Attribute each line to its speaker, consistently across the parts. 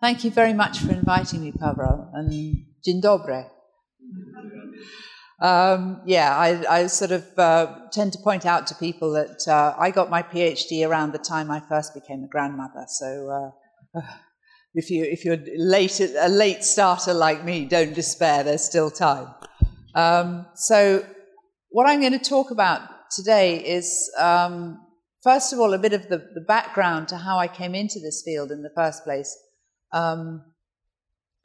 Speaker 1: Thank you very much for inviting me, Paweł, and dzień dobry. Um, yeah, I, I, sort of uh, tend to point out to people that uh, I got my PhD around the time I first became a grandmother. So uh, if you if you're late a late starter like me, don't despair. There's still time. Um, so what I'm going to talk about today is um, first of all a bit of the, the, background to how I came into this field in the first place. Um,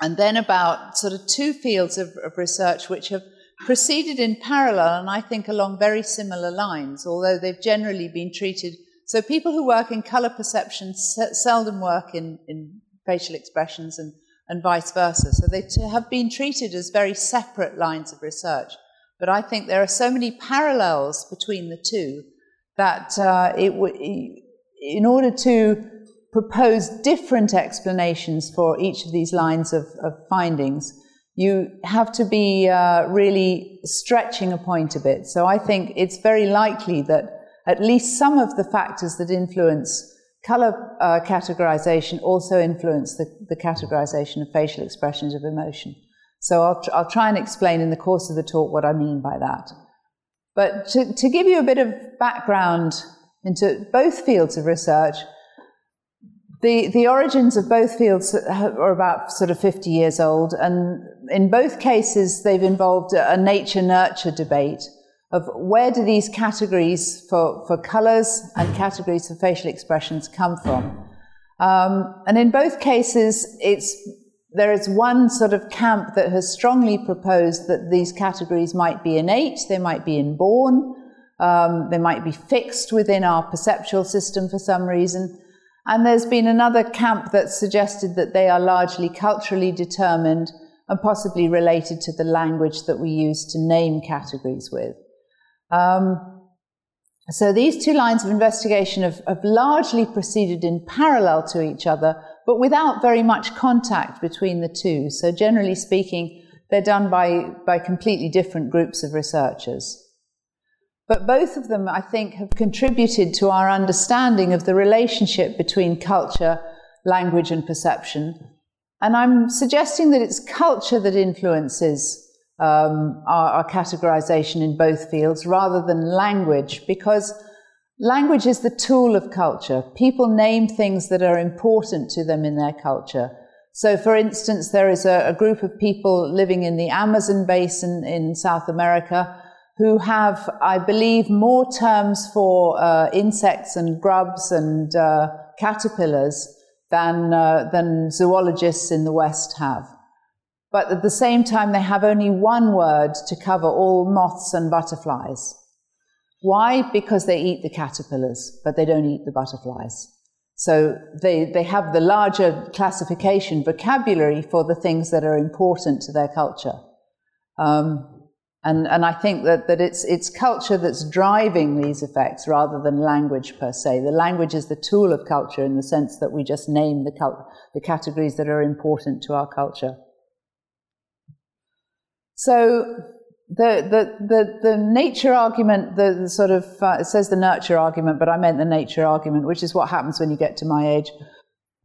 Speaker 1: and then about sort of two fields of, of research which have proceeded in parallel and I think along very similar lines, although they've generally been treated. So people who work in color perception seldom work in, in facial expressions and, and vice versa. So they have been treated as very separate lines of research. But I think there are so many parallels between the two that uh, it w- in order to propose different explanations for each of these lines of, of findings, you have to be uh, really stretching a point a bit. So I think it's very likely that at least some of the factors that influence color uh, categorization also influence the, the, categorization of facial expressions of emotion. So I'll, tr- I'll try and explain in the course of the talk what I mean by that. But to, to give you a bit of background into both fields of research, the, the origins of both fields are about sort of 50 years old, and in both cases, they've involved a nature nurture debate of where do these categories for, for colors and categories for facial expressions come from. Um, and in both cases, it's, there is one sort of camp that has strongly proposed that these categories might be innate, they might be inborn, um, they might be fixed within our perceptual system for some reason. And there's been another camp that suggested that they are largely culturally determined and possibly related to the language that we use to name categories with. Um, so these two lines of investigation have, have, largely proceeded in parallel to each other, but without very much contact between the two. So generally speaking, they're done by, by completely different groups of researchers. But both of them, I think, have contributed to our understanding of the relationship between culture, language, and perception. And I'm suggesting that it's culture that influences um, our, our categorization in both fields rather than language, because language is the tool of culture. People name things that are important to them in their culture. So, for instance, there is a, a group of people living in the Amazon basin in South America who have, I believe, more terms for uh, insects and grubs and uh, caterpillars than, uh, than zoologists in the West have. But at the same time, they have only one word to cover all moths and butterflies. Why? Because they eat the caterpillars, but they don't eat the butterflies. So they, they have the larger classification vocabulary for the things that are important to their culture. Um, and, and I think that, that it's, it's culture that's driving these effects rather than language per se. The language is the tool of culture in the sense that we just name the, cult, the categories that are important to our culture. So the, the, the, the nature argument, the, the sort of, uh, it says the nurture argument, but I meant the nature argument, which is what happens when you get to my age.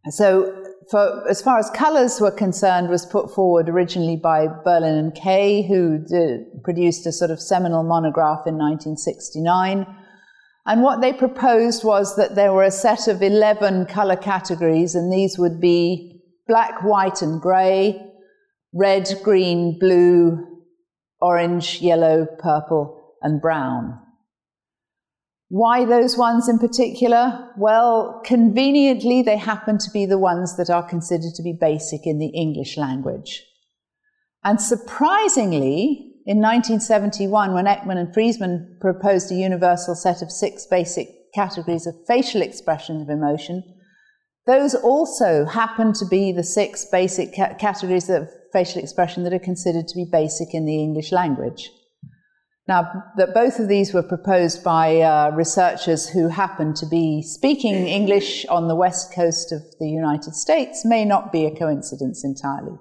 Speaker 1: So for, as far as colours were concerned, was put forward originally by Berlin and Kay, who did, produced a sort of seminal monograph in 1969. And what they proposed was that there were a set of 11 colour categories, and these would be black, white, and grey, red, green, blue, orange, yellow, purple, and brown. Why those ones in particular? Well, conveniently, they happen to be the ones that are considered to be basic in the English language. And surprisingly, in 1971, when Ekman and Friesen proposed a universal set of six basic categories of facial expressions of emotion, those also happen to be the six basic ca- categories of facial expression that are considered to be basic in the English language. Now, that both of these were proposed by uh, researchers who happened to be speaking English on the west coast of the United States may not be a coincidence entirely.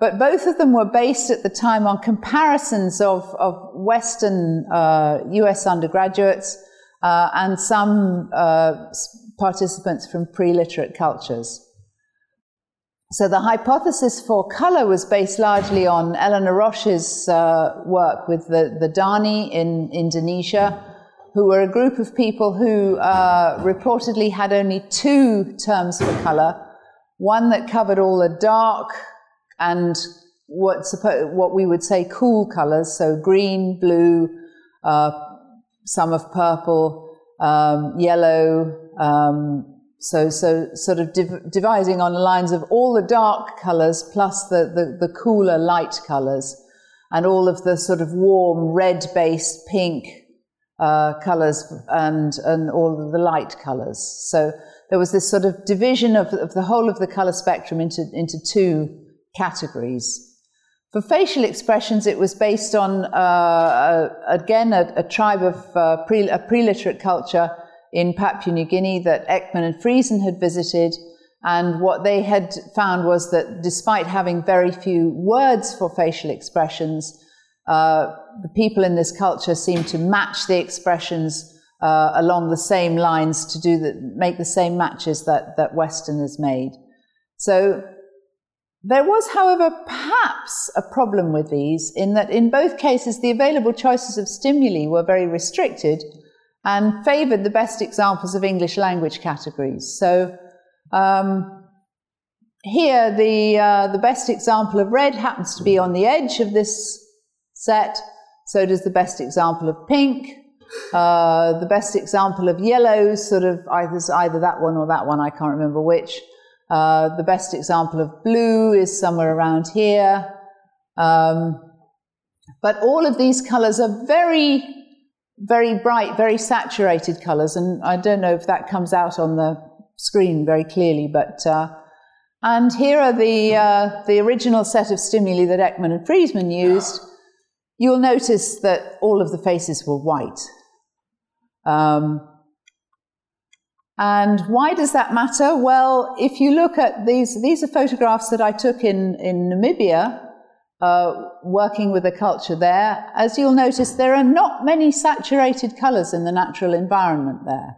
Speaker 1: But both of them were based at the time on comparisons of, of Western uh, US undergraduates uh, and some uh, participants from pre literate cultures. So the hypothesis for color was based largely on Eleanor Rosch's uh, work with the, the Dani in Indonesia, who were a group of people who uh, reportedly had only two terms for color, one that covered all the dark and what, what we would say cool colors, so green, blue, uh, some of purple, um, yellow, um, so, so sort of div- dividing on the lines of all the dark colors plus the, the, the cooler light colors and all of the sort of warm red based pink uh, colors and, and all of the light colors. So there was this sort of division of, of the whole of the color spectrum into, into two categories. For facial expressions, it was based on, uh, again, a, a, tribe of uh, pre, a pre-literate culture in Papua New Guinea that Ekman and Friesen had visited. And what they had found was that despite having very few words for facial expressions, uh, the people in this culture seemed to match the expressions uh, along the same lines to do the, make the same matches that, that Westerners made. So there was, however, perhaps a problem with these in that in both cases the available choices of stimuli were very restricted and favoured the best examples of English language categories. So um, here the, uh, the best example of red happens to be on the edge of this set, so does the best example of pink. Uh, the best example of yellow, sort of either, either that one or that one, I can't remember which. Uh, the best example of blue is somewhere around here. Um, but all of these colors are very, very bright, very saturated colors. And I don't know if that comes out on the screen very clearly, but. Uh, and here are the, uh, the original set of stimuli that Ekman and Friesen used. You'll notice that all of the faces were white. Um, and why does that matter? Well, if you look at these, these are photographs that I took in, in Namibia, uh, working with a culture there. As you'll notice, there are not many saturated colors in the natural environment there.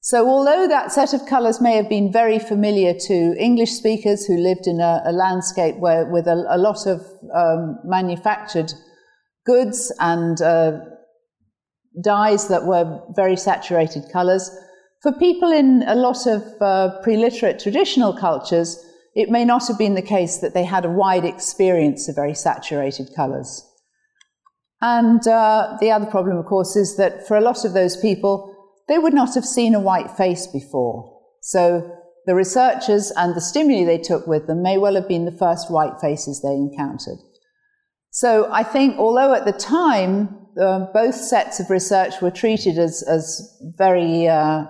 Speaker 1: So although that set of colors may have been very familiar to English speakers who lived in a, a landscape where, with a, a lot of um, manufactured goods and uh, dyes that were very saturated colors, for people in a lot of uh, pre-literate traditional cultures, it may not have been the case that they had a wide experience of very saturated colours. And uh, the other problem, of course, is that for a lot of those people, they would not have seen a white face before. So the researchers and the stimuli they took with them may well have been the first white faces they encountered. So I think, although at the time uh, both sets of research were treated as, as very uh,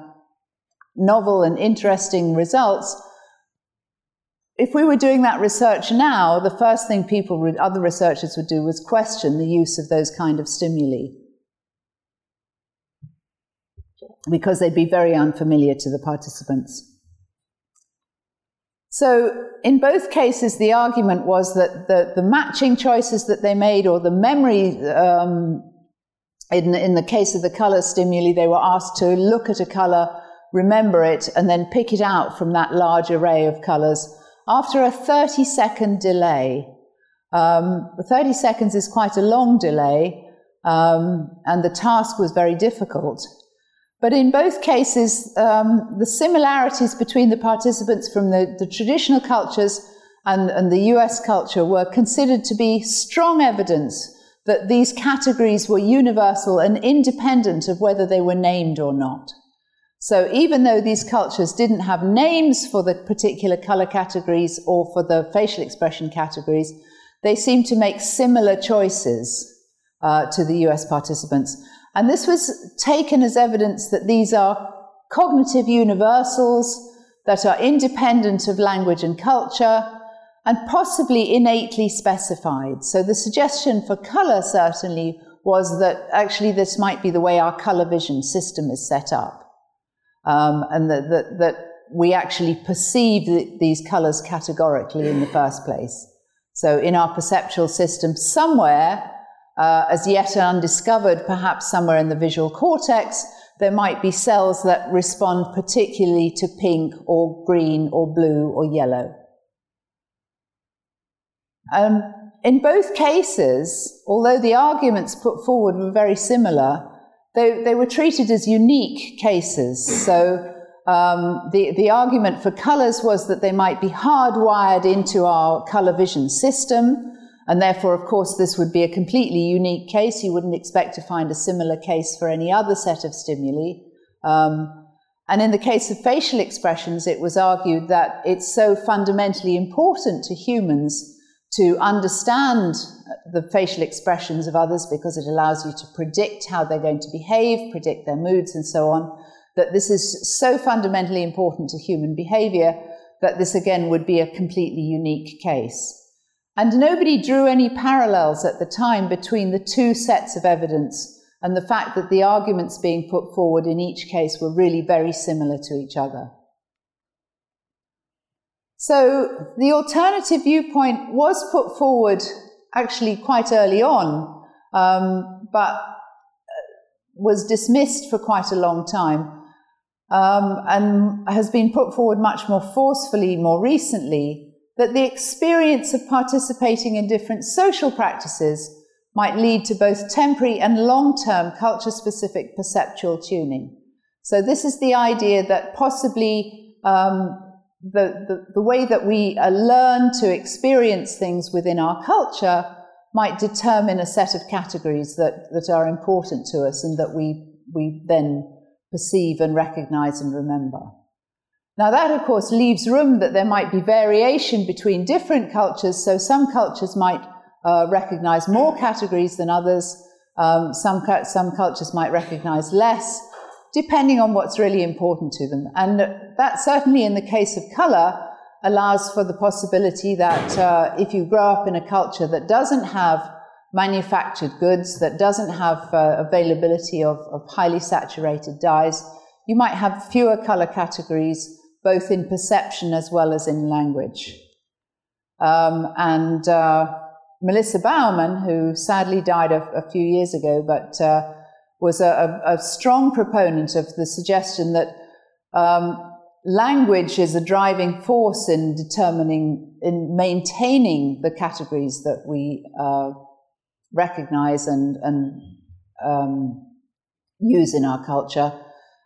Speaker 1: novel and interesting results. If we were doing that research now, the first thing people, other researchers would do was question the use of those kind of stimuli because they'd be very unfamiliar to the participants. So, in both cases, the argument was that the, the matching choices that they made, or the memory, um, in, in the case of the color stimuli, they were asked to look at a color remember it, and then pick it out from that large array of colors after a 30 second delay. Um, 30 seconds is quite a long delay, um, and the task was very difficult. But in both cases, um, the similarities between the participants from the, the traditional cultures and, and the US culture were considered to be strong evidence that these categories were universal and independent of whether they were named or not. So even though these cultures didn't have names for the particular color categories or for the facial expression categories, they seemed to make similar choices uh, to the US participants. And this was taken as evidence that these are cognitive universals that are independent of language and culture and possibly innately specified. So the suggestion for color certainly was that actually this might be the way our color vision system is set up um, and that, that, that, we actually perceive the, these colors categorically in the first place. So in our perceptual system, somewhere, uh, as yet undiscovered, perhaps somewhere in the visual cortex, there might be cells that respond particularly to pink or green or blue or yellow. Um, in both cases, although the arguments put forward were very similar, they, they were treated as unique cases. So um, the, the argument for colours was that they might be hardwired into our colour vision system, and therefore, of course, this would be a completely unique case. You wouldn't expect to find a similar case for any other set of stimuli. Um, and in the case of facial expressions, it was argued that it's so fundamentally important to humans to understand the facial expressions of others because it allows you to predict how they're going to behave, predict their moods, and so on that this is so fundamentally important to human behavior that this again would be a completely unique case. And nobody drew any parallels at the time between the two sets of evidence and the fact that the arguments being put forward in each case were really very similar to each other. So the alternative viewpoint was put forward actually quite early on, um, but was dismissed for quite a long time um, and has been put forward much more forcefully more recently that the experience of participating in different social practices might lead to both temporary and long-term culture-specific perceptual tuning. So this is the idea that possibly um, the, the, way that we uh, learn to experience things within our culture might determine a set of categories that, that are important to us and that we, we then perceive and recognize and remember. Now, that of course leaves room that there might be variation between different cultures. So, some cultures might uh, recognize more categories than others, um, some, some cultures might recognize less, depending on what's really important to them. And that certainly in the case of color allows for the possibility that uh, if you grow up in a culture that doesn't have manufactured goods that doesn't have uh, availability of, of, highly saturated dyes, you might have fewer color categories, both in perception as well as in language. Um, and uh, Melissa Bowerman, who sadly died a, a few years ago, but uh, was a, a, strong proponent of the suggestion that um, language is a driving force in determining, in maintaining the categories that we uh, recognize and, and um, use in our culture,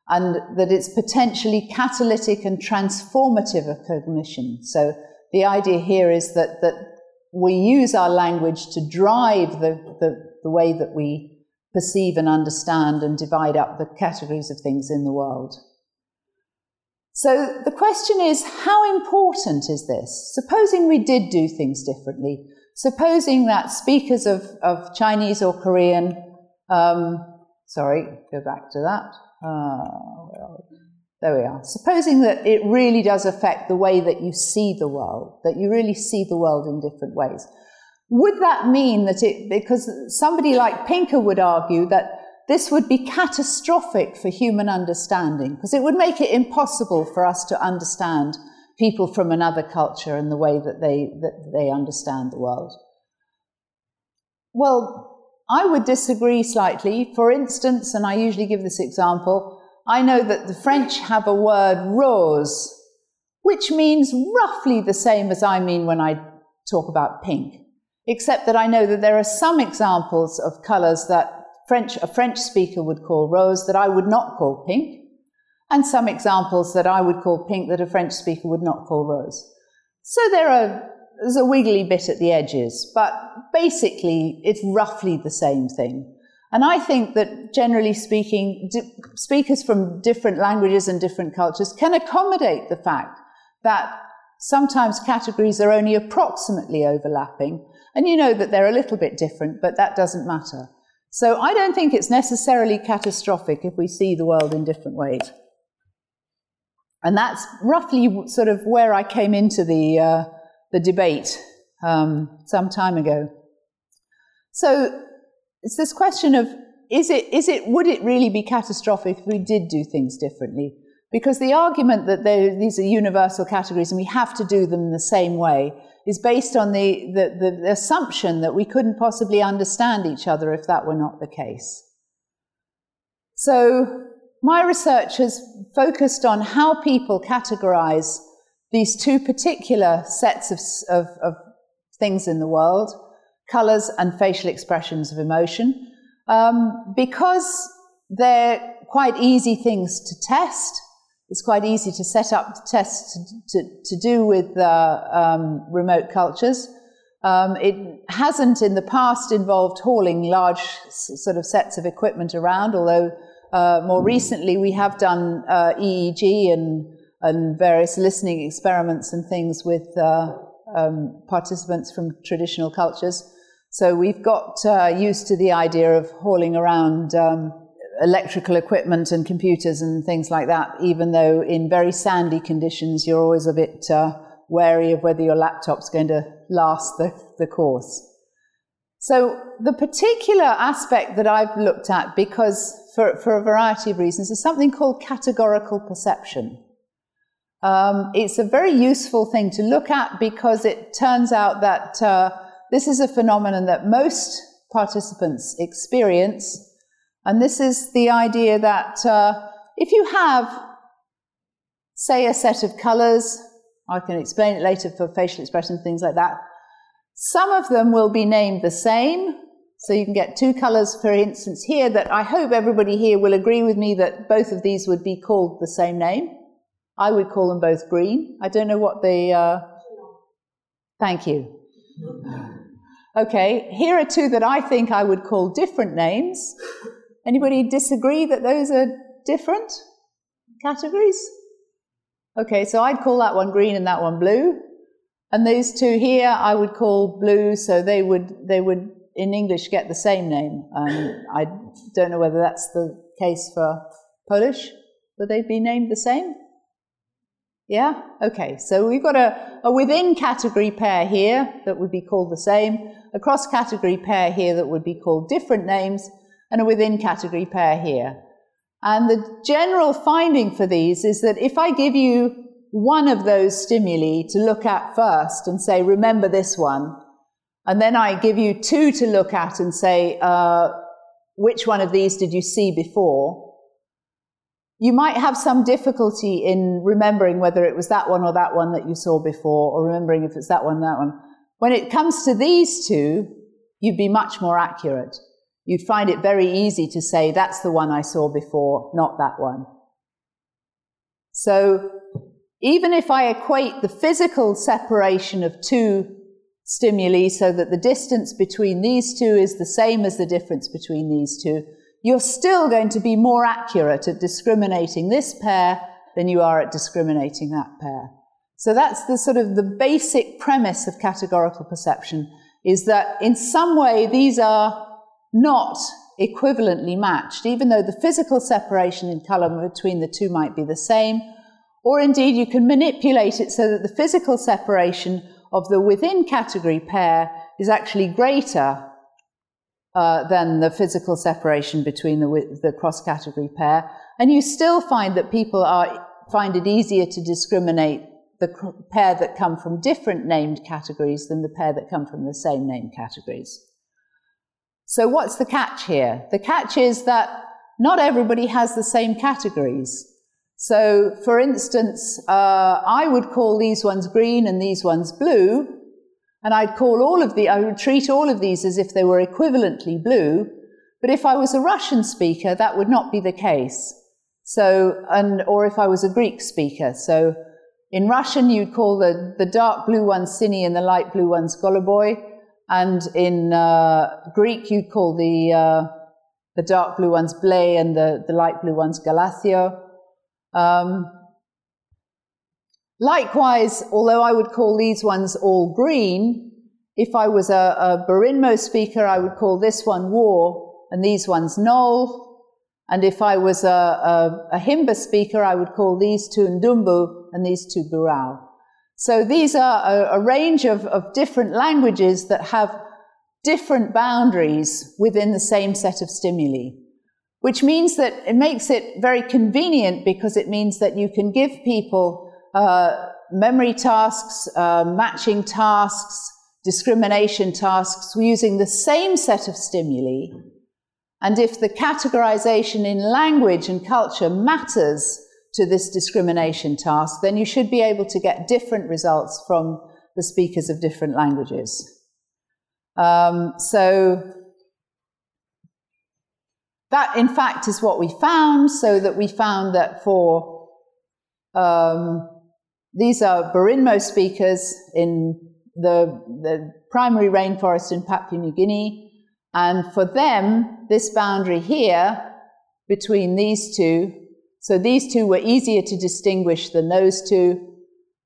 Speaker 1: and that it's potentially catalytic and transformative of cognition. So the idea here is that, that we use our language to drive the, the, the way that we perceive and understand and divide up the categories of things in the world. So the question is, how important is this? Supposing we did do things differently, supposing that speakers of, of Chinese or Korean, um, sorry, go back to that. Uh, there we are. Supposing that it really does affect the way that you see the world, that you really see the world in different ways. Would that mean that it, because somebody like Pinker would argue that this would be catastrophic for human understanding, because it would make it impossible for us to understand people from another culture and the way that they, that they understand the world? Well, I would disagree slightly. For instance, and I usually give this example, I know that the French have a word rose, which means roughly the same as I mean when I talk about pink, except that I know that there are some examples of colours that French, a French speaker would call rose that I would not call pink and some examples that I would call pink that a French speaker would not call rose. So there are, there's a wiggly bit at the edges, but basically it's roughly the same thing. And I think that generally speaking, speakers from different languages and different cultures can accommodate the fact that sometimes categories are only approximately overlapping. And you know that they're a little bit different, but that doesn't matter. So I don't think it's necessarily catastrophic if we see the world in different ways. And that's roughly sort of where I came into the, uh, the debate um, some time ago. So it's this question of is it, is it, would it really be catastrophic if we did do things differently? Because the argument that these are universal categories and we have to do them the same way is based on the, the, the, assumption that we couldn't possibly understand each other if that were not the case. So my research has focused on how people categorize these two particular sets of, of, of things in the world, colors and facial expressions of emotion, um, because they're quite easy things to test. It's quite easy to set up tests to, to, to do with uh, um, remote cultures. Um, it hasn't in the past involved hauling large sort of sets of equipment around, although uh, more recently we have done uh, EEG and, and various listening experiments and things with uh, um, participants from traditional cultures. So we've got uh, used to the idea of hauling around um, electrical equipment and computers and things like that, even though in very sandy conditions you're always a bit uh, wary of whether your laptop's going to last the, the course. So the particular aspect that I've looked at, because for, for a variety of reasons, is something called categorical perception. Um, it's a very useful thing to look at because it turns out that uh, this is a phenomenon that most participants experience, and this is the idea that uh, if you have, say, a set of colors I can explain it later for facial expressions, things like that. Some of them will be named the same. So you can get two colors, for instance, here that I hope everybody here will agree with me that both of these would be called the same name. I would call them both green. I don't know what the. Uh... Thank you. Okay, here are two that I think I would call different names. Anybody disagree that those are different categories? Okay, so I'd call that one green and that one blue. And these two here, I would call blue, so they would, they would in English get the same name. Um, I don't know whether that's the case for Polish. Would they'd be named the same? Yeah? Okay, so we've got a, a within category pair here that would be called the same, a cross category pair here that would be called different names, and a within category pair here. And the general finding for these is that if I give you one of those stimuli to look at first and say, remember this one, and then I give you two to look at and say, uh, which one of these did you see before? You might have some difficulty in remembering whether it was that one or that one that you saw before, or remembering if it's that one, that one. When it comes to these two, you'd be much more accurate you'd find it very easy to say, that's the one I saw before, not that one. So even if I equate the physical separation of two stimuli so that the distance between these two is the same as the difference between these two, you're still going to be more accurate at discriminating this pair than you are at discriminating that pair. So that's the sort of the basic premise of categorical perception is that in some way these are not equivalently matched, even though the physical separation in color between the two might be the same, or indeed you can manipulate it so that the physical separation of the within category pair is actually greater uh, than the physical separation between the, the cross category pair, and you still find that people are, find it easier to discriminate the pair that come from different named categories than the pair that come from the same named categories. So what's the catch here? The catch is that not everybody has the same categories. So, for instance, uh, I would call these ones green and these ones blue, and I'd call all of the, I would treat all of these as if they were equivalently blue, but if I was a Russian speaker, that would not be the case. So, and, or if I was a Greek speaker. So, in Russian, you'd call the, the dark blue ones Sini and the light blue ones Goluboy. And in uh, Greek, you call the, uh, the dark blue ones ble and the, the light blue ones galazio. Um, likewise, although I would call these ones all green, if I was a, a Berinmo speaker, I would call this one wor and these ones nol. And if I was a, a, a Himba speaker, I would call these two Ndumbu and these two Burao. So these are a, a range of, of different languages that have different boundaries within the same set of stimuli, which means that it makes it very convenient because it means that you can give people uh, memory tasks, uh, matching tasks, discrimination tasks using the same set of stimuli. And if the categorization in language and culture matters, to this discrimination task, then you should be able to get different results from the speakers of different languages. Um, so that, in fact, is what we found. So that we found that for um, these are Berinmo speakers in the, the primary rainforest in Papua New Guinea, and for them, this boundary here between these two, so these two were easier to distinguish than those two,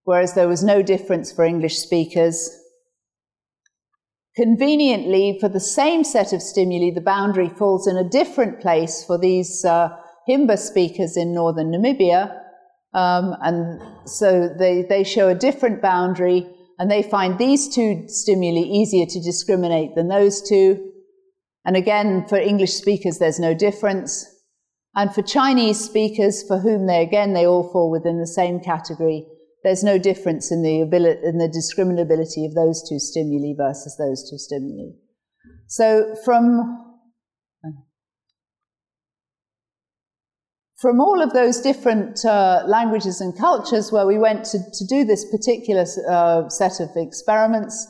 Speaker 1: whereas there was no difference for English speakers. Conveniently, for the same set of stimuli, the boundary falls in a different place for these uh, Himba speakers in northern Namibia. Um, and so they, they show a different boundary, and they find these two stimuli easier to discriminate than those two. And again, for English speakers, there's no difference. And for Chinese speakers, for whom they again they all fall within the same category, there's no difference in the ability in the discriminability of those two stimuli versus those two stimuli. So from from all of those different uh, languages and cultures where we went to, to do this particular uh, set of experiments,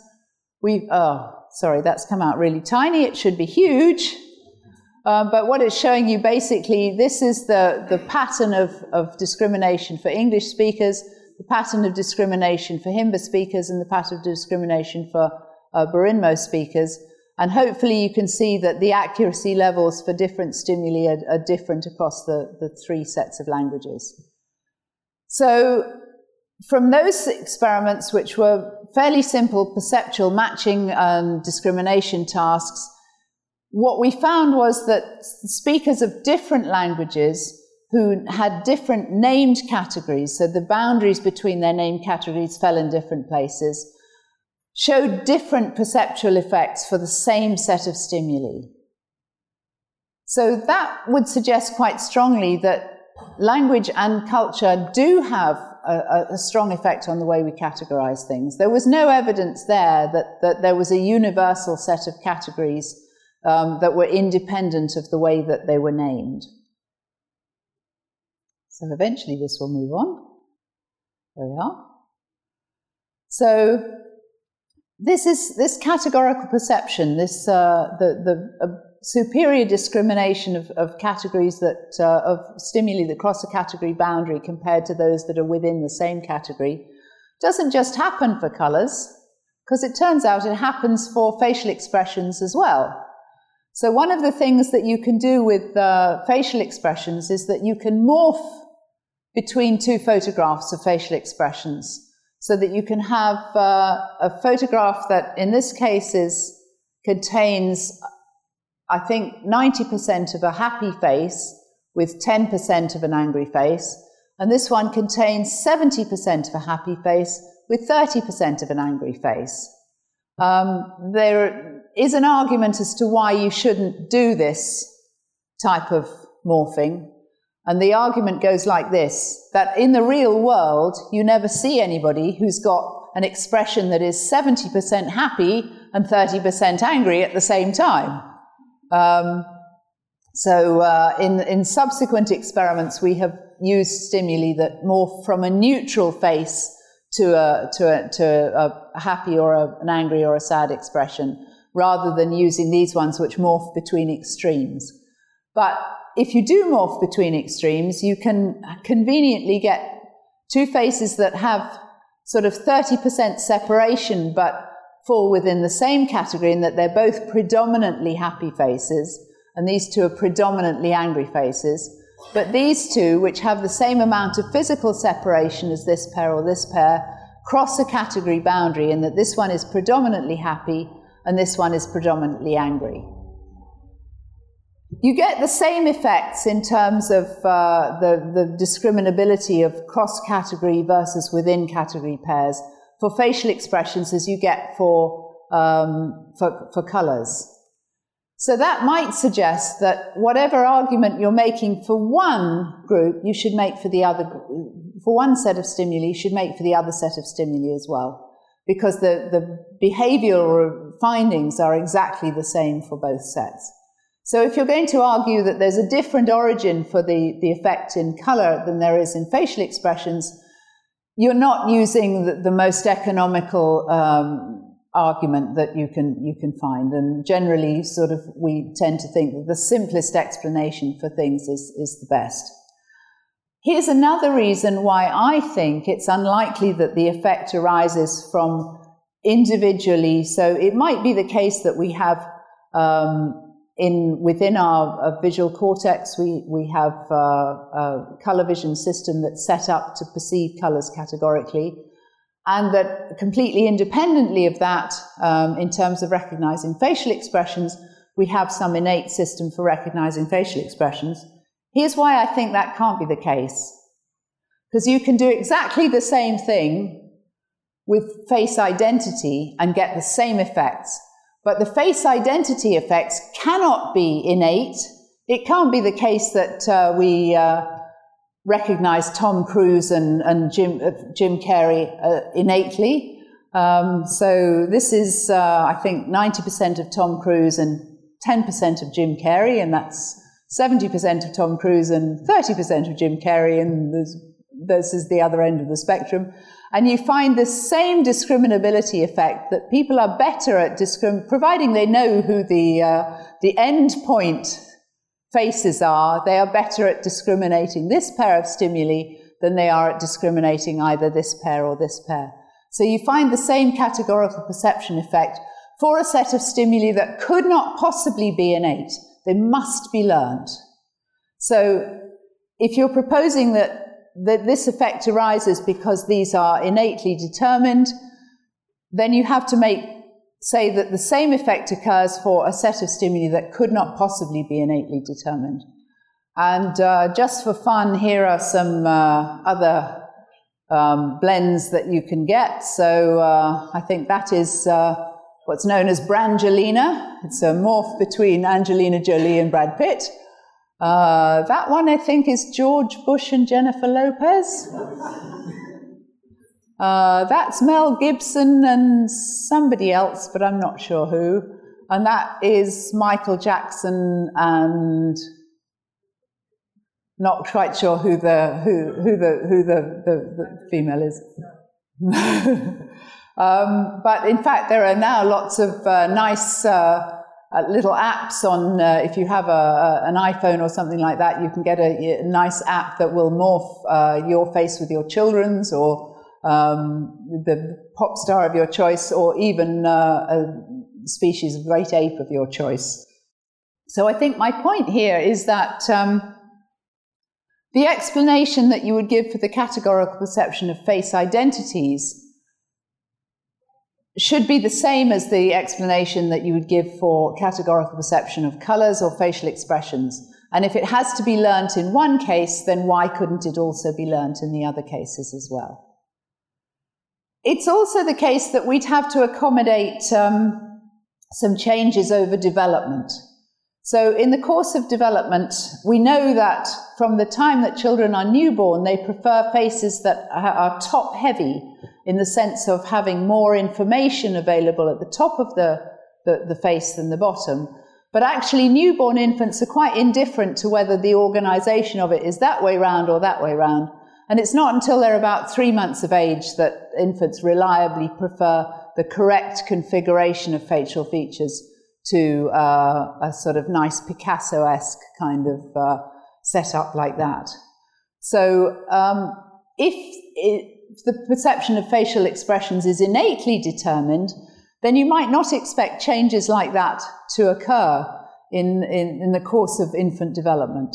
Speaker 1: we oh sorry that's come out really tiny. It should be huge. Um, but what it's showing you basically, this is the, the pattern of, of discrimination for English speakers the pattern of discrimination for Himba speakers and the pattern of discrimination for uh, speakers. And hopefully you can see that the accuracy levels for different stimuli are, are different across the, the three sets of languages. So from those experiments, which were fairly simple perceptual matching and discrimination tasks, what we found was that speakers of different languages who had different named categories, so the boundaries between their named categories fell in different places, showed different perceptual effects for the same set of stimuli. So that would suggest quite strongly that language and culture do have a, a, strong effect on the way we categorize things. There was no evidence there that, that there was a universal set of categories um, that were independent of the way that they were named. So eventually this will move on. There we are. So this is this categorical perception, this uh, the the uh, superior discrimination of, of categories that uh, of stimuli that cross a category boundary compared to those that are within the same category doesn't just happen for colours, because it turns out it happens for facial expressions as well. So one of the things that you can do with uh, facial expressions is that you can morph between two photographs of facial expressions so that you can have uh, a photograph that in this case is, contains, I think, 90% of a happy face with 10% of an angry face. And this one contains 70% of a happy face with 30% of an angry face. Um, there is an argument as to why you shouldn't do this type of morphing. And the argument goes like this that in the real world, you never see anybody who's got an expression that is 70% happy and 30% angry at the same time. Um, so, uh, in, in subsequent experiments, we have used stimuli that morph from a neutral face to a, to a, to a happy or a, an angry or a sad expression, rather than using these ones which morph between extremes. But if you do morph between extremes, you can conveniently get two faces that have sort of 30% separation but fall within the same category in that they're both predominantly happy faces, and these two are predominantly angry faces. But these two, which have the same amount of physical separation as this pair or this pair, cross a category boundary in that this one is predominantly happy and this one is predominantly angry. You get the same effects in terms of uh, the, the discriminability of cross category versus within category pairs for facial expressions as you get for, um, for, for colors. So that might suggest that whatever argument you're making for one group, you should make for the other, for one set of stimuli, you should make for the other set of stimuli as well. Because the, the behavioral findings are exactly the same for both sets. So if you're going to argue that there's a different origin for the, the effect in color than there is in facial expressions, you're not using the, the most economical um, argument that you can you can find and generally sort of we tend to think that the simplest explanation for things is is the best here's another reason why i think it's unlikely that the effect arises from individually so it might be the case that we have um, in within our uh, visual cortex we we have uh, a color vision system that's set up to perceive colors categorically and that completely independently of that, um, in terms of recognizing facial expressions, we have some innate system for recognizing facial expressions. Here's why I think that can't be the case. Because you can do exactly the same thing with face identity and get the same effects. But the face identity effects cannot be innate. It can't be the case that uh, we uh, recognize Tom Cruise and, and Jim, uh, Jim Carrey uh, innately. Um, so this is, uh, I think, 90% of Tom Cruise and 10% of Jim Carrey, and that's 70% of Tom Cruise and 30% of Jim Carrey, and this is the other end of the spectrum. And you find the same discriminability effect that people are better at discrim, providing they know who the uh, the end point faces are, they are better at discriminating this pair of stimuli than they are at discriminating either this pair or this pair. So you find the same categorical perception effect for a set of stimuli that could not possibly be innate. They must be learned. So if you're proposing that, that this effect arises because these are innately determined, then you have to make say that the same effect occurs for a set of stimuli that could not possibly be innately determined. And uh, just for fun, here are some uh, other um, blends that you can get. So uh, I think that is uh, what's known as Brangelina. It's a morph between Angelina Jolie and Brad Pitt. Uh, that one, I think, is George Bush and Jennifer Lopez. Uh, that's Mel Gibson and somebody else, but I'm not sure who. And that is Michael Jackson and not quite sure who the who who the who the, the, the female is. um, but in fact, there are now lots of uh, nice uh, uh, little apps on. Uh, if you have a, a, an iPhone or something like that, you can get a, a nice app that will morph uh, your face with your children's or um, the pop star of your choice, or even uh, a species of great ape of your choice. So I think my point here is that um, the explanation that you would give for the categorical perception of face identities should be the same as the explanation that you would give for categorical perception of colors or facial expressions. And if it has to be learnt in one case, then why couldn't it also be learnt in the other cases as well? It's also the case that we'd have to accommodate um, some changes over development. So, in the course of development, we know that from the time that children are newborn, they prefer faces that are top heavy in the sense of having more information available at the top of the, the, the face than the bottom. But actually, newborn infants are quite indifferent to whether the organization of it is that way round or that way round. And it's not until they're about three months of age that infants reliably prefer the correct configuration of facial features to uh, a sort of nice Picasso esque kind of uh, setup like that. So, um, if, it, if the perception of facial expressions is innately determined, then you might not expect changes like that to occur in, in, in the course of infant development.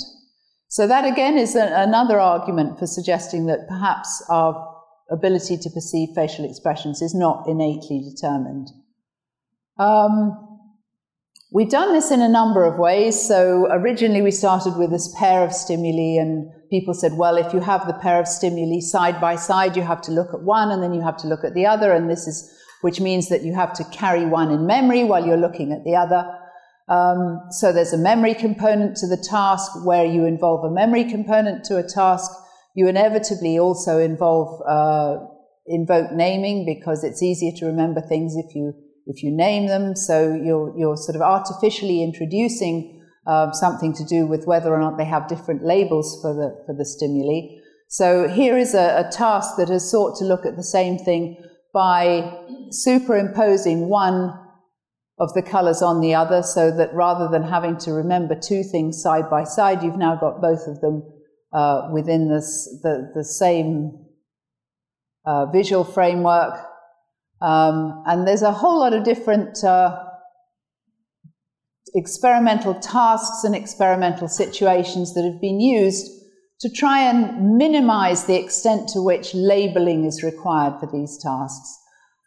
Speaker 1: So that again is a, another argument for suggesting that perhaps our ability to perceive facial expressions is not innately determined. Um, We've done this in a number of ways. So originally we started with this pair of stimuli and people said, well, if you have the pair of stimuli side by side, you have to look at one and then you have to look at the other. And this is, which means that you have to carry one in memory while you're looking at the other. Um, so there's a memory component to the task where you involve a memory component to a task. You inevitably also involve uh, invoke naming because it's easier to remember things if you if you name them. So you're you're sort of artificially introducing uh, something to do with whether or not they have different labels for the for the stimuli. So here is a, a task that has sought to look at the same thing by superimposing one of the colors on the other so that rather than having to remember two things side by side, you've now got both of them uh, within this, the, the same uh, visual framework. Um, and there's a whole lot of different uh, experimental tasks and experimental situations that have been used to try and minimize the extent to which labeling is required for these tasks.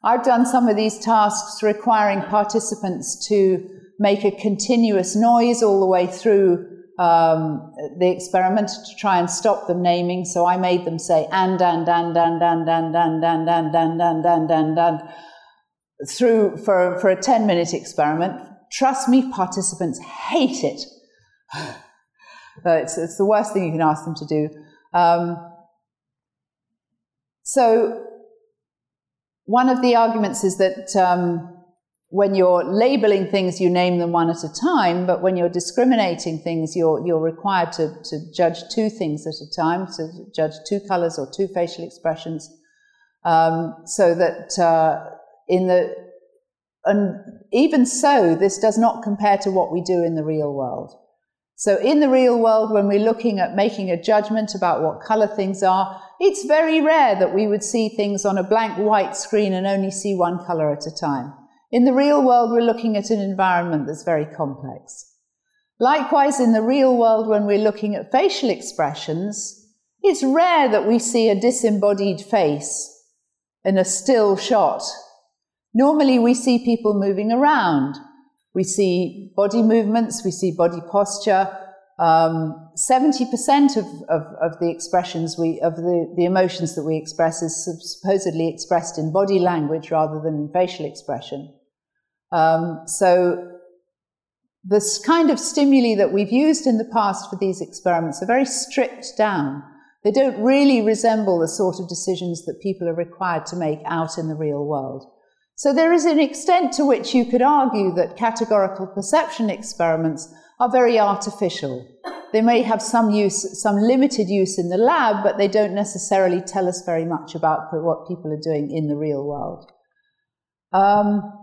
Speaker 1: I've done some of these tasks requiring participants to make a continuous noise all the way through um, the experiment to try and stop them naming. So I made them say and and and and and and and and and and and and and and through for for a ten minute experiment. Trust me, participants hate it. it's, it's the worst thing you can ask them to do. Um, so one of the arguments is that um, when you're labeling things, you name them one at a time, but when you're discriminating things, you're, you're required to, to judge two things at a time, to judge two colors or two facial expressions, um, so that uh, in the and even so, this does not compare to what we do in the real world. So in the real world, when we're looking at making a judgment about what color things are, it's very rare that we would see things on a blank white screen and only see one color at a time. In the real world, we're looking at an environment that's very complex. Likewise, in the real world, when we're looking at facial expressions, it's rare that we see a disembodied face in a still shot. Normally, we see people moving around. We see body movements, we see body posture. Um, 70% of, of, of, the expressions we, of the, the emotions that we express is supposedly expressed in body language rather than in facial expression. Um, so this kind of stimuli that we've used in the past for these experiments are very stripped down. They don't really resemble the sort of decisions that people are required to make out in the real world. So there is an extent to which you could argue that categorical perception experiments are very artificial. They may have some use, some limited use in the lab, but they don't necessarily tell us very much about what people are doing in the real world. Um,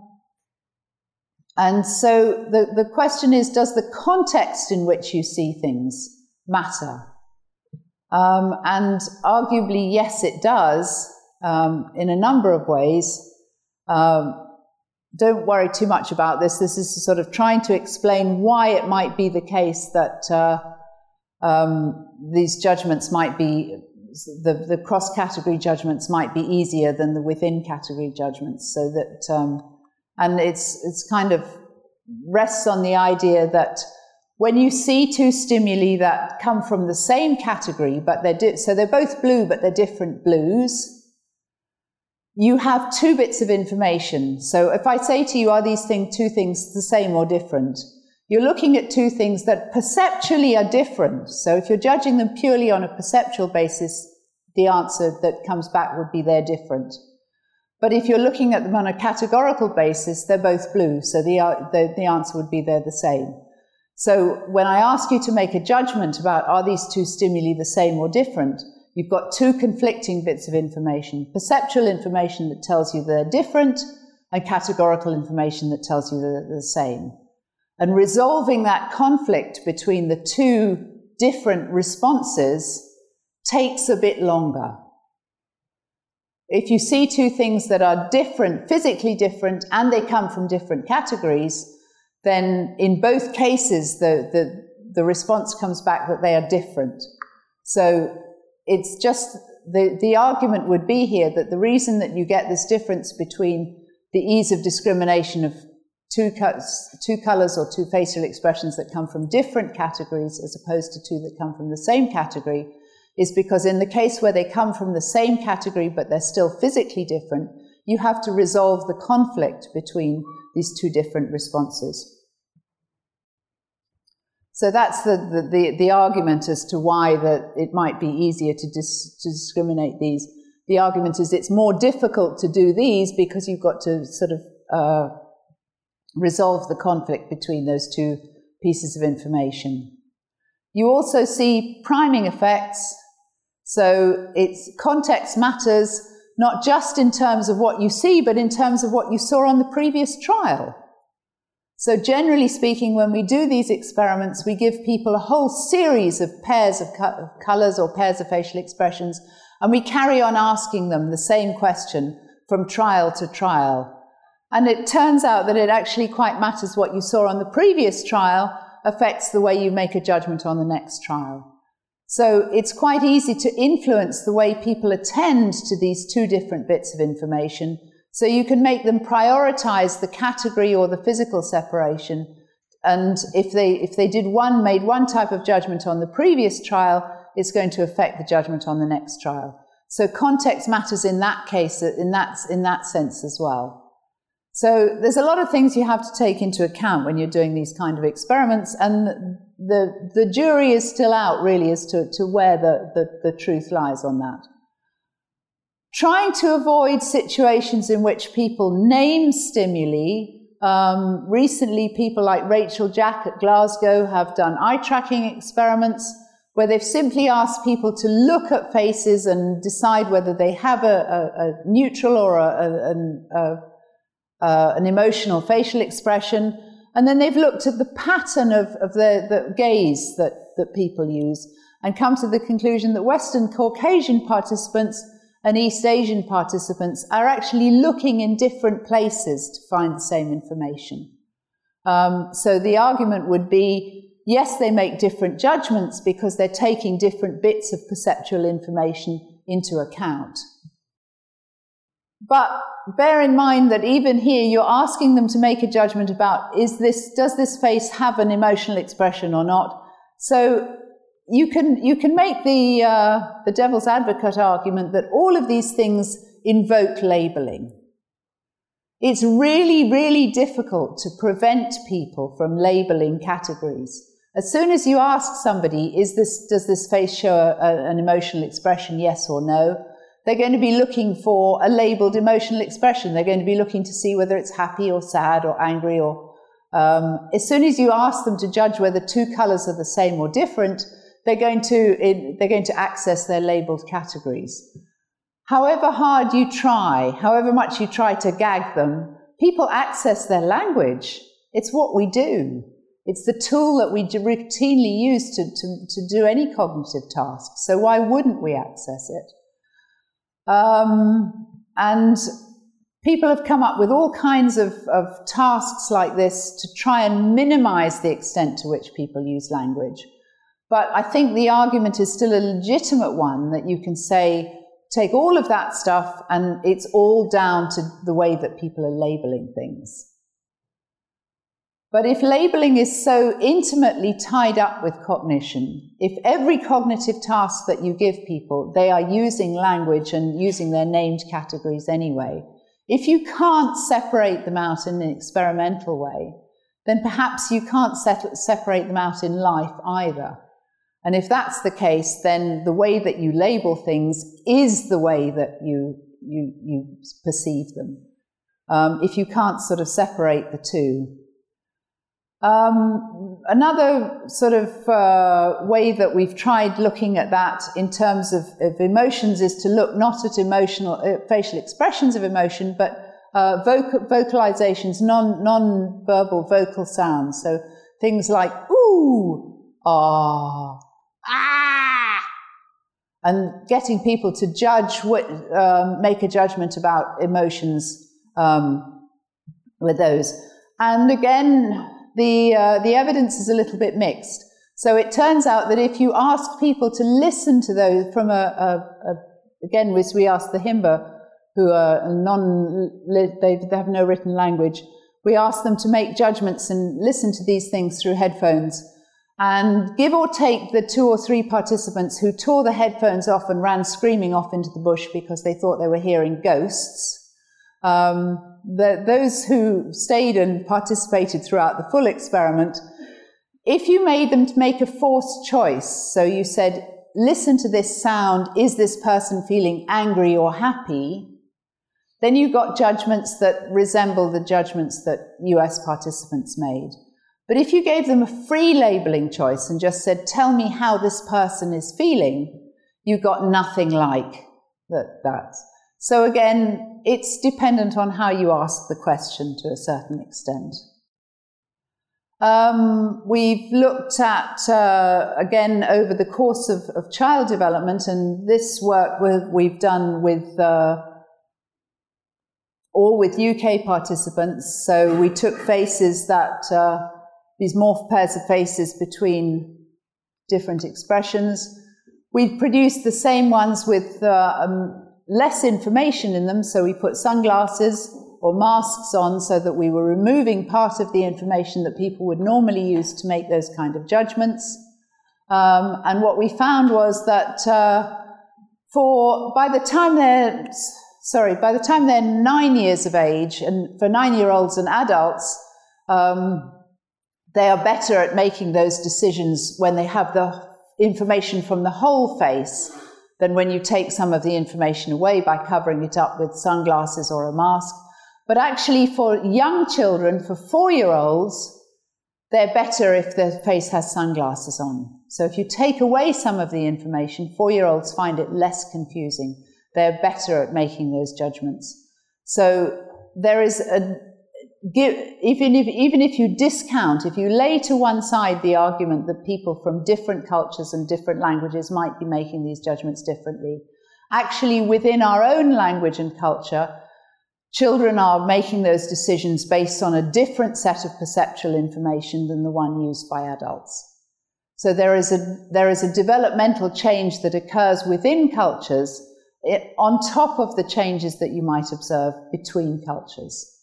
Speaker 1: and so the, the question is, does the context in which you see things matter? Um, and arguably, yes, it does, um, in a number of ways. Um, don't worry too much about this. This is sort of trying to explain why it might be the case that uh, um, these judgments might be, the, the cross category judgments might be easier than the within category judgments. So that, um, and it's, it's kind of rests on the idea that when you see two stimuli that come from the same category, but they're di- so they're both blue, but they're different blues, you have two bits of information. So if I say to you, are these thing, two things the same or different? You're looking at two things that perceptually are different. So if you're judging them purely on a perceptual basis, the answer that comes back would be they're different. But if you're looking at them on a categorical basis, they're both blue. So the, uh, the, the answer would be they're the same. So when I ask you to make a judgment about are these two stimuli the same or different, You've got two conflicting bits of information perceptual information that tells you they're different, and categorical information that tells you they're the same. And resolving that conflict between the two different responses takes a bit longer. If you see two things that are different, physically different, and they come from different categories, then in both cases, the, the, the response comes back that they are different. So it's just the, the argument would be here that the reason that you get this difference between the ease of discrimination of two, two colors or two facial expressions that come from different categories as opposed to two that come from the same category is because in the case where they come from the same category but they're still physically different, you have to resolve the conflict between these two different responses. So that's the, the, the, the, argument as to why that it might be easier to, dis, to discriminate these. The argument is it's more difficult to do these because you've got to sort of uh, resolve the conflict between those two pieces of information. You also see priming effects. So it's context matters not just in terms of what you see, but in terms of what you saw on the previous trial. So generally speaking, when we do these experiments, we give people a whole series of pairs of, co- colors or pairs of facial expressions, and we carry on asking them the same question from trial to trial. And it turns out that it actually quite matters what you saw on the previous trial affects the way you make a judgment on the next trial. So it's quite easy to influence the way people attend to these two different bits of information so you can make them prioritize the category or the physical separation. And if they, if they did one, made one type of judgment on the previous trial, it's going to affect the judgment on the next trial. So context matters in that case, in that, in that sense as well. So there's a lot of things you have to take into account when you're doing these kind of experiments, and the, the jury is still out really as to, to where the, the, the truth lies on that. Trying to avoid situations in which people name stimuli. Um, recently, people like Rachel Jack at Glasgow have done eye tracking experiments where they've simply asked people to look at faces and decide whether they have a, a, a neutral or a, uh, an emotional facial expression. And then they've looked at the pattern of, of the, the gaze that, that people use and come to the conclusion that Western Caucasian participants and East Asian participants are actually looking in different places to find the same information. Um, so the argument would be yes, they make different judgments because they're taking different bits of perceptual information into account. But bear in mind that even here you're asking them to make a judgment about is this does this face have an emotional expression or not. So you can you can make the uh, the devil's advocate argument that all of these things invoke labeling. It's really really difficult to prevent people from labeling categories. As soon as you ask somebody, is this does this face show a, an emotional expression, yes or no? They're going to be looking for a labeled emotional expression. They're going to be looking to see whether it's happy or sad or angry or. Um, as soon as you ask them to judge whether two colors are the same or different, they're going to they're going to access their labeled categories. However hard you try, however much you try to gag them, people access their language. It's what we do. It's the tool that we routinely use to, to, to do any cognitive task. So why wouldn't we access it? Um, and people have come up with all kinds of, of tasks like this to try and minimize the extent to which people use language. But I think the argument is still a legitimate one that you can say, take all of that stuff and it's all down to the way that people are labeling things. But if labeling is so intimately tied up with cognition, if every cognitive task that you give people, they are using language and using their named categories anyway, if you can't separate them out in an experimental way, then perhaps you can't set, separate them out in life either. And if that's the case, then the way that you label things is the way that you, you, you perceive them. Um, if you can't sort of separate the two. Um, another sort of uh, way that we've tried looking at that in terms of, of emotions is to look not at emotional uh, facial expressions of emotion, but uh, vocal, vocalizations, non non-verbal vocal sounds. So things like ooh, ah, ah, and getting people to judge, what, um, make a judgment about emotions um, with those. And again, the, uh, the evidence is a little bit mixed. So it turns out that if you ask people to listen to those from a, a, a again, as we asked the Himba, who are non, they have no written language, we ask them to make judgments and listen to these things through headphones. And give or take the two or three participants who tore the headphones off and ran screaming off into the bush because they thought they were hearing ghosts, um, the, those who stayed and participated throughout the full experiment, if you made them to make a forced choice, so you said, listen to this sound, is this person feeling angry or happy? Then you got judgments that resemble the judgments that US participants made. But if you gave them a free labeling choice and just said, tell me how this person is feeling, you got nothing like that. that. So again, it's dependent on how you ask the question to a certain extent. Um, we've looked at, uh, again, over the course of, of, child development, and this work we've done with uh, all with UK participants. So we took faces that, uh, these morph pairs of faces between different expressions. We've produced the same ones with uh, um, less information in them, so we put sunglasses or masks on so that we were removing part of the information that people would normally use to make those kind of judgments. Um, and what we found was that uh, for by the time they're sorry, by the time they're nine years of age, and for nine-year-olds and adults, um, they are better at making those decisions when they have the information from the whole face than when you take some of the information away by covering it up with sunglasses or a mask. But actually, for young children, for four year olds, they're better if their face has sunglasses on. So if you take away some of the information, four year olds find it less confusing. They're better at making those judgments. So there is a, even if, even if you discount, if you lay to one side the argument that people from different cultures and different languages might be making these judgments differently, actually within our own language and culture, children are making those decisions based on a different set of perceptual information than the one used by adults. So there is a, there is a developmental change that occurs within cultures it, on top of the changes that you might observe between cultures.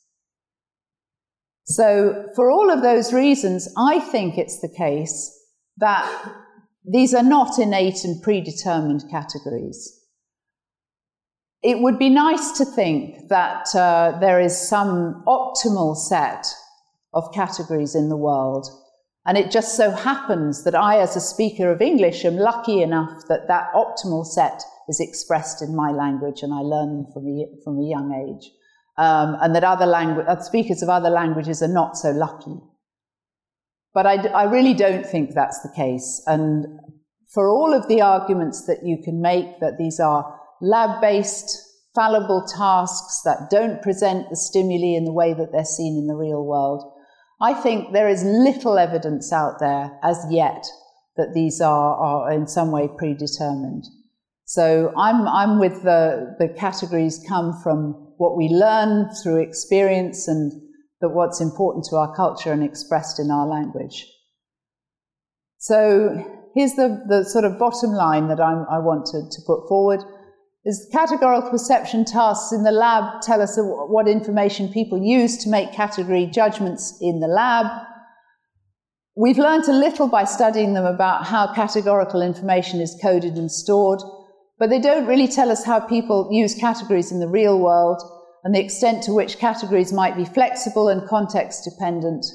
Speaker 1: So, for all of those reasons, I think it's the case that these are not innate and predetermined categories. It would be nice to think that uh, there is some optimal set of categories in the world. And it just so happens that I, as a speaker of English, am lucky enough that that optimal set is expressed in my language and I learn from a, from a young age. Um, and that other language, speakers of other languages are not so lucky. But I, I really don't think that's the case. And for all of the arguments that you can make that these are lab-based, fallible tasks that don't present the stimuli in the way that they're seen in the real world, I think there is little evidence out there as yet that these are, are in some way predetermined. So I'm, I'm with the, the categories come from what we learn through experience and that what's important to our culture and expressed in our language. So here's the, the sort of bottom line that I'm, i want to, to put forward is categorical perception tasks in the lab tell us what information people use to make category judgments in the lab. We've learned a little by studying them about how categorical information is coded and stored. But they don't really tell us how people use categories in the real world and the extent to which categories might be flexible and context dependent.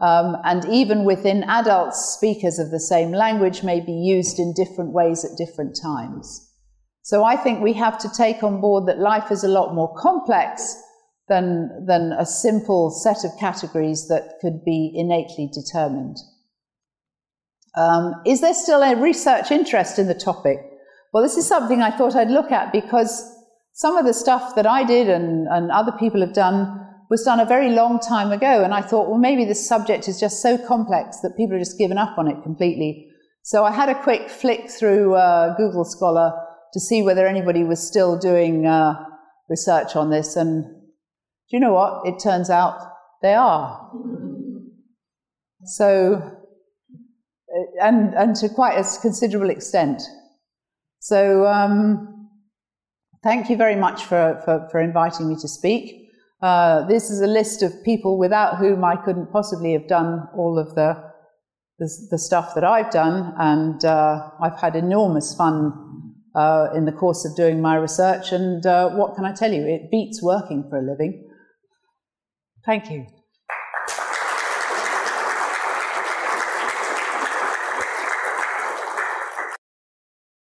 Speaker 1: Um, and even within adults, speakers of the same language may be used in different ways at different times. So I think we have to take on board that life is a lot more complex than, than a simple set of categories that could be innately determined. Um, is there still a research interest in the topic? Well, this is something I thought I'd look at because some of the stuff that I did and, and other people have done was done a very long time ago. And I thought, well, maybe this subject is just so complex that people have just given up on it completely. So I had a quick flick through uh, Google Scholar to see whether anybody was still doing uh, research on this. And do you know what? It turns out they are. So, uh, and, and to quite a considerable extent. So um, thank you very much for, for, for inviting me to speak. Uh, this is a list of people without whom I couldn't possibly have done all of the, the, the stuff that I've done, and uh, I've had enormous fun uh, in the course of doing my research, and uh, what can I tell you? It beats working for a living. Thank you.